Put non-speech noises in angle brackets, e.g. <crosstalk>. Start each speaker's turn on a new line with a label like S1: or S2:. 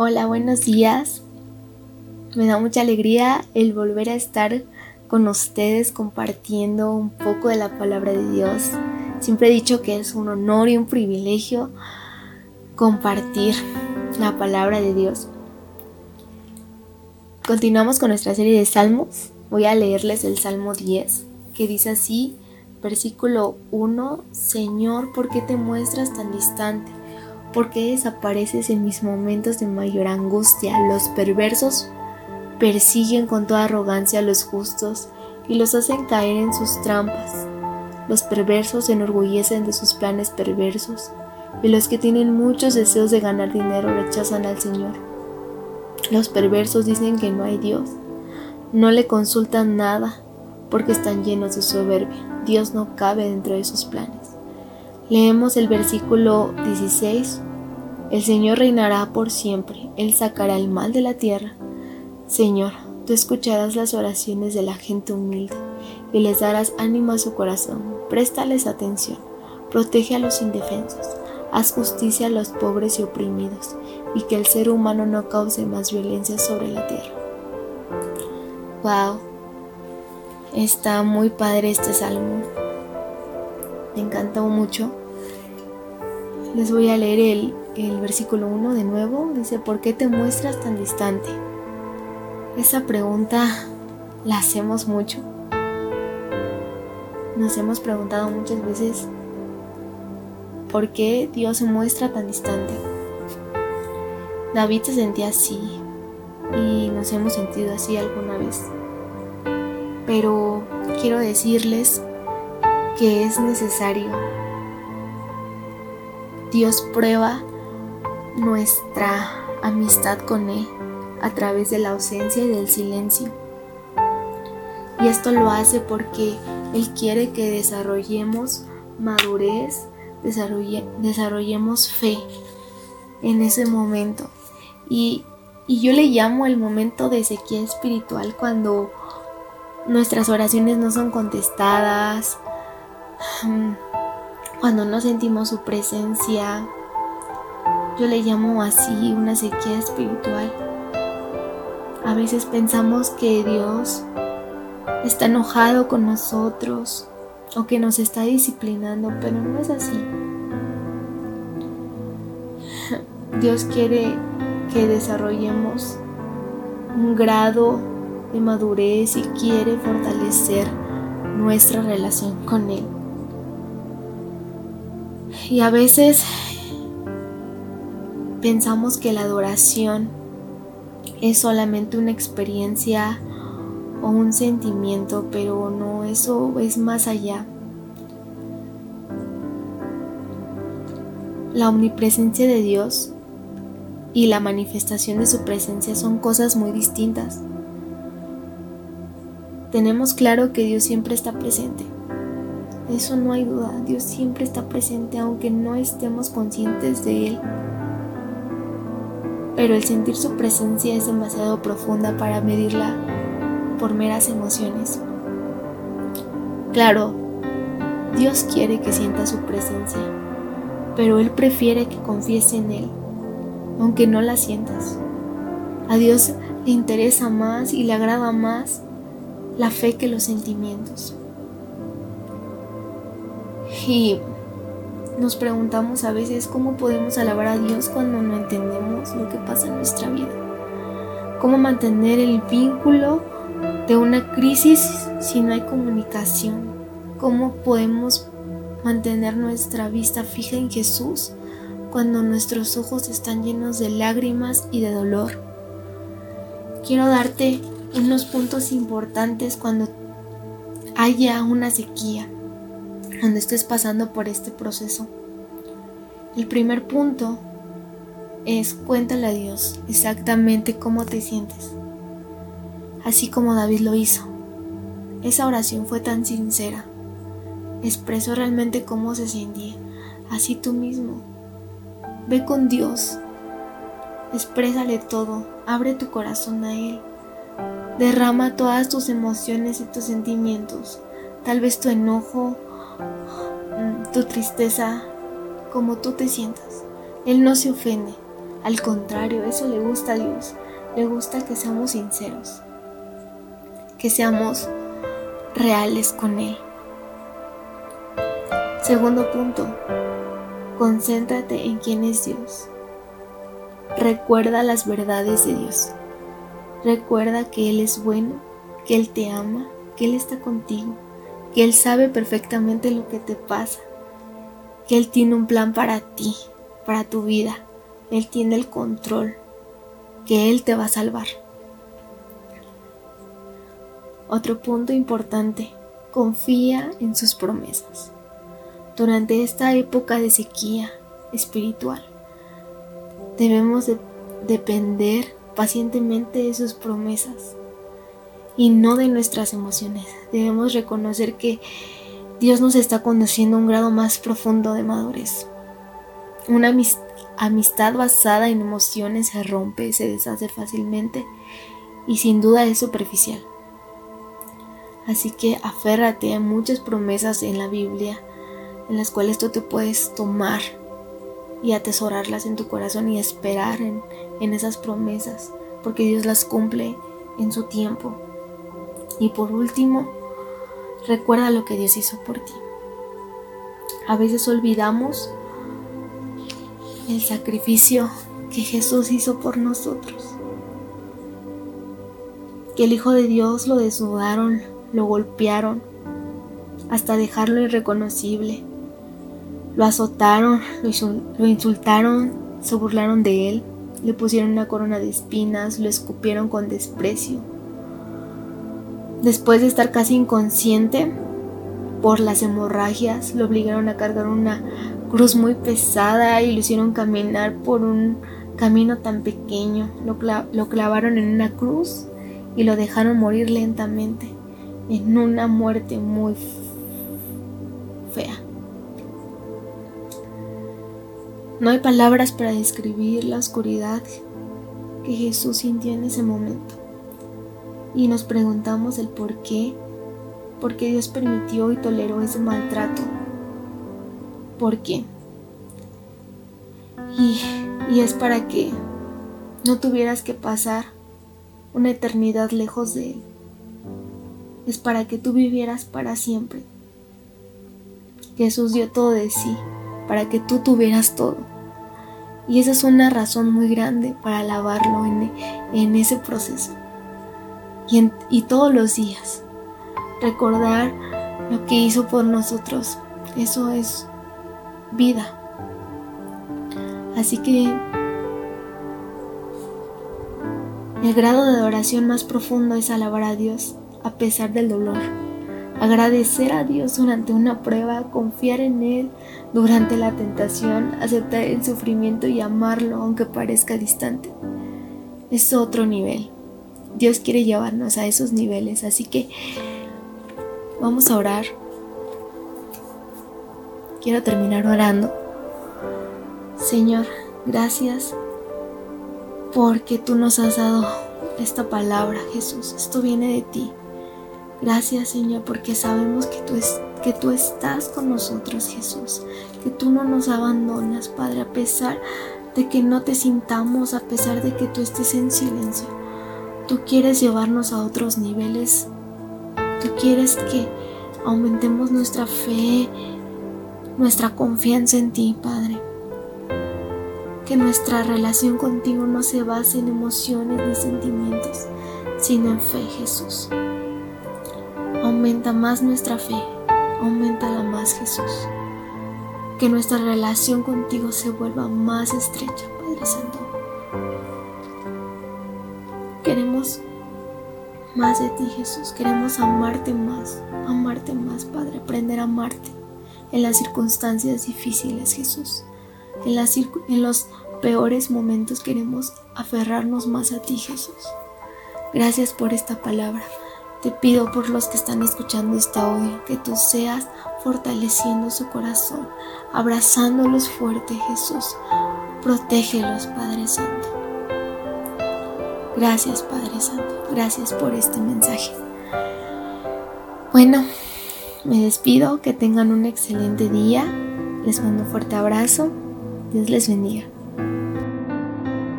S1: Hola, buenos días. Me da mucha alegría el volver a estar con ustedes compartiendo un poco de la palabra de Dios. Siempre he dicho que es un honor y un privilegio compartir la palabra de Dios. Continuamos con nuestra serie de salmos. Voy a leerles el Salmo 10, que dice así, versículo 1, Señor, ¿por qué te muestras tan distante? ¿Por qué desapareces en mis momentos de mayor angustia? Los perversos persiguen con toda arrogancia a los justos y los hacen caer en sus trampas. Los perversos se enorgullecen de sus planes perversos y los que tienen muchos deseos de ganar dinero rechazan al Señor. Los perversos dicen que no hay Dios. No le consultan nada porque están llenos de soberbia. Dios no cabe dentro de sus planes. Leemos el versículo 16. El Señor reinará por siempre, Él sacará el mal de la tierra. Señor, tú escucharás las oraciones de la gente humilde y les darás ánimo a su corazón. Préstales atención, protege a los indefensos, haz justicia a los pobres y oprimidos, y que el ser humano no cause más violencia sobre la tierra. Wow, está muy padre este salmo me encantó mucho. Les voy a leer el, el versículo 1 de nuevo. Dice, ¿por qué te muestras tan distante? Esa pregunta la hacemos mucho. Nos hemos preguntado muchas veces por qué Dios se muestra tan distante. David se sentía así y nos hemos sentido así alguna vez. Pero quiero decirles que es necesario. Dios prueba nuestra amistad con Él a través de la ausencia y del silencio. Y esto lo hace porque Él quiere que desarrollemos madurez, desarrollemos fe en ese momento. Y, y yo le llamo el momento de sequía espiritual cuando nuestras oraciones no son contestadas, cuando no sentimos su presencia, yo le llamo así una sequía espiritual. A veces pensamos que Dios está enojado con nosotros o que nos está disciplinando, pero no es así. Dios quiere que desarrollemos un grado de madurez y quiere fortalecer nuestra relación con Él. Y a veces pensamos que la adoración es solamente una experiencia o un sentimiento, pero no, eso es más allá. La omnipresencia de Dios y la manifestación de su presencia son cosas muy distintas. Tenemos claro que Dios siempre está presente eso no hay duda, Dios siempre está presente aunque no estemos conscientes de Él. Pero el sentir su presencia es demasiado profunda para medirla por meras emociones. Claro, Dios quiere que sienta su presencia, pero Él prefiere que confíes en Él, aunque no la sientas. A Dios le interesa más y le agrada más la fe que los sentimientos. Y nos preguntamos a veces cómo podemos alabar a Dios cuando no entendemos lo que pasa en nuestra vida. Cómo mantener el vínculo de una crisis si no hay comunicación. Cómo podemos mantener nuestra vista fija en Jesús cuando nuestros ojos están llenos de lágrimas y de dolor. Quiero darte unos puntos importantes cuando haya una sequía cuando estés pasando por este proceso. El primer punto es cuéntale a Dios exactamente cómo te sientes, así como David lo hizo. Esa oración fue tan sincera, expresó realmente cómo se sentía, así tú mismo. Ve con Dios, exprésale todo, abre tu corazón a Él, derrama todas tus emociones y tus sentimientos, tal vez tu enojo, <gasps> tu tristeza, como tú te sientas. Él no se ofende, Al contrario, eso le gusta a Dios. Le gusta que seamos sinceros, que seamos reales con Él. Segundo punto, concéntrate en quién es Dios. Recuerda las verdades de Dios. Recuerda que Él es bueno, que Él te ama, que Él está contigo, que Él sabe perfectamente lo que te pasa, que Él tiene un plan para ti, para tu vida. Él tiene el control, que Él te va a salvar. Otro punto importante, confía en sus promesas. Durante esta época de sequía espiritual, debemos de depender pacientemente de sus promesas y no de nuestras emociones. Debemos reconocer que Dios nos está conduciendo a un grado más profundo de madurez. Una amistad basada en emociones se rompe, se deshace fácilmente y sin duda es superficial. Así que aférrate a muchas promesas en la Biblia en las cuales tú te puedes tomar y atesorarlas en tu corazón y esperar en, esas promesas, porque Dios las cumple en su tiempo. Y por último, recuerda lo que Dios hizo por ti. A veces olvidamos el sacrificio que Jesús hizo por nosotros. Que el Hijo de Dios lo desnudaron, lo golpearon, hasta dejarlo irreconocible. Lo azotaron, lo insultaron, se burlaron de él, le pusieron una corona de espinas, lo escupieron con desprecio Después de estar casi inconsciente por las hemorragias, lo obligaron a cargar una cruz muy pesada y lo hicieron caminar por un camino tan pequeño. Lo, clavaron en una cruz y lo dejaron morir lentamente, en una muerte muy fea. No hay palabras para describir la oscuridad que Jesús sintió en ese momento y nos preguntamos el por qué, por qué Dios permitió y toleró ese maltrato. ¿Por qué? Y, y es para que no tuvieras que pasar una eternidad lejos de Él. Es para que tú vivieras para siempre. Jesús dio todo de sí, para que tú tuvieras todo. Y esa es una razón muy grande para alabarlo en, en ese proceso y, todos los días. Recordar lo que hizo por nosotros. Eso es vida. Así que el grado de adoración más profundo es alabar a Dios a pesar del dolor. Agradecer a Dios durante una prueba, confiar en Él durante la tentación, aceptar el sufrimiento y amarlo aunque parezca distante. Es otro nivel. Dios quiere llevarnos a esos niveles. Así que vamos a orar. Quiero terminar orando. Señor, gracias porque tú nos has dado esta palabra, Jesús. Esto viene de ti. Gracias, Señor, porque sabemos que tú, es, que tú estás con nosotros, Jesús. Que tú no nos abandonas, Padre, a pesar de que no te sintamos, a pesar de que tú estés en silencio. Tú quieres llevarnos a otros niveles. Tú quieres que aumentemos nuestra fe, nuestra confianza en ti, Padre. Que nuestra relación contigo no se base en emociones ni sentimientos, sino en fe, Jesús. Aumenta más nuestra fe, aumenta más, Jesús. Que nuestra relación contigo se vuelva más estrecha, Padre Santo. Más de ti, Jesús. Queremos amarte más, amarte más, Padre. Aprender a amarte en las circunstancias difíciles, Jesús. En, en los peores momentos queremos aferrarnos más a ti, Jesús. Gracias por esta palabra. Te pido por los que están escuchando esta audio que tú seas fortaleciendo su corazón, abrazándolos fuerte, Jesús. Protégelos, Padre Santo. Gracias Padre Santo, gracias por este mensaje. Bueno, me despido, que tengan un excelente día, les mando un fuerte abrazo, Dios les bendiga.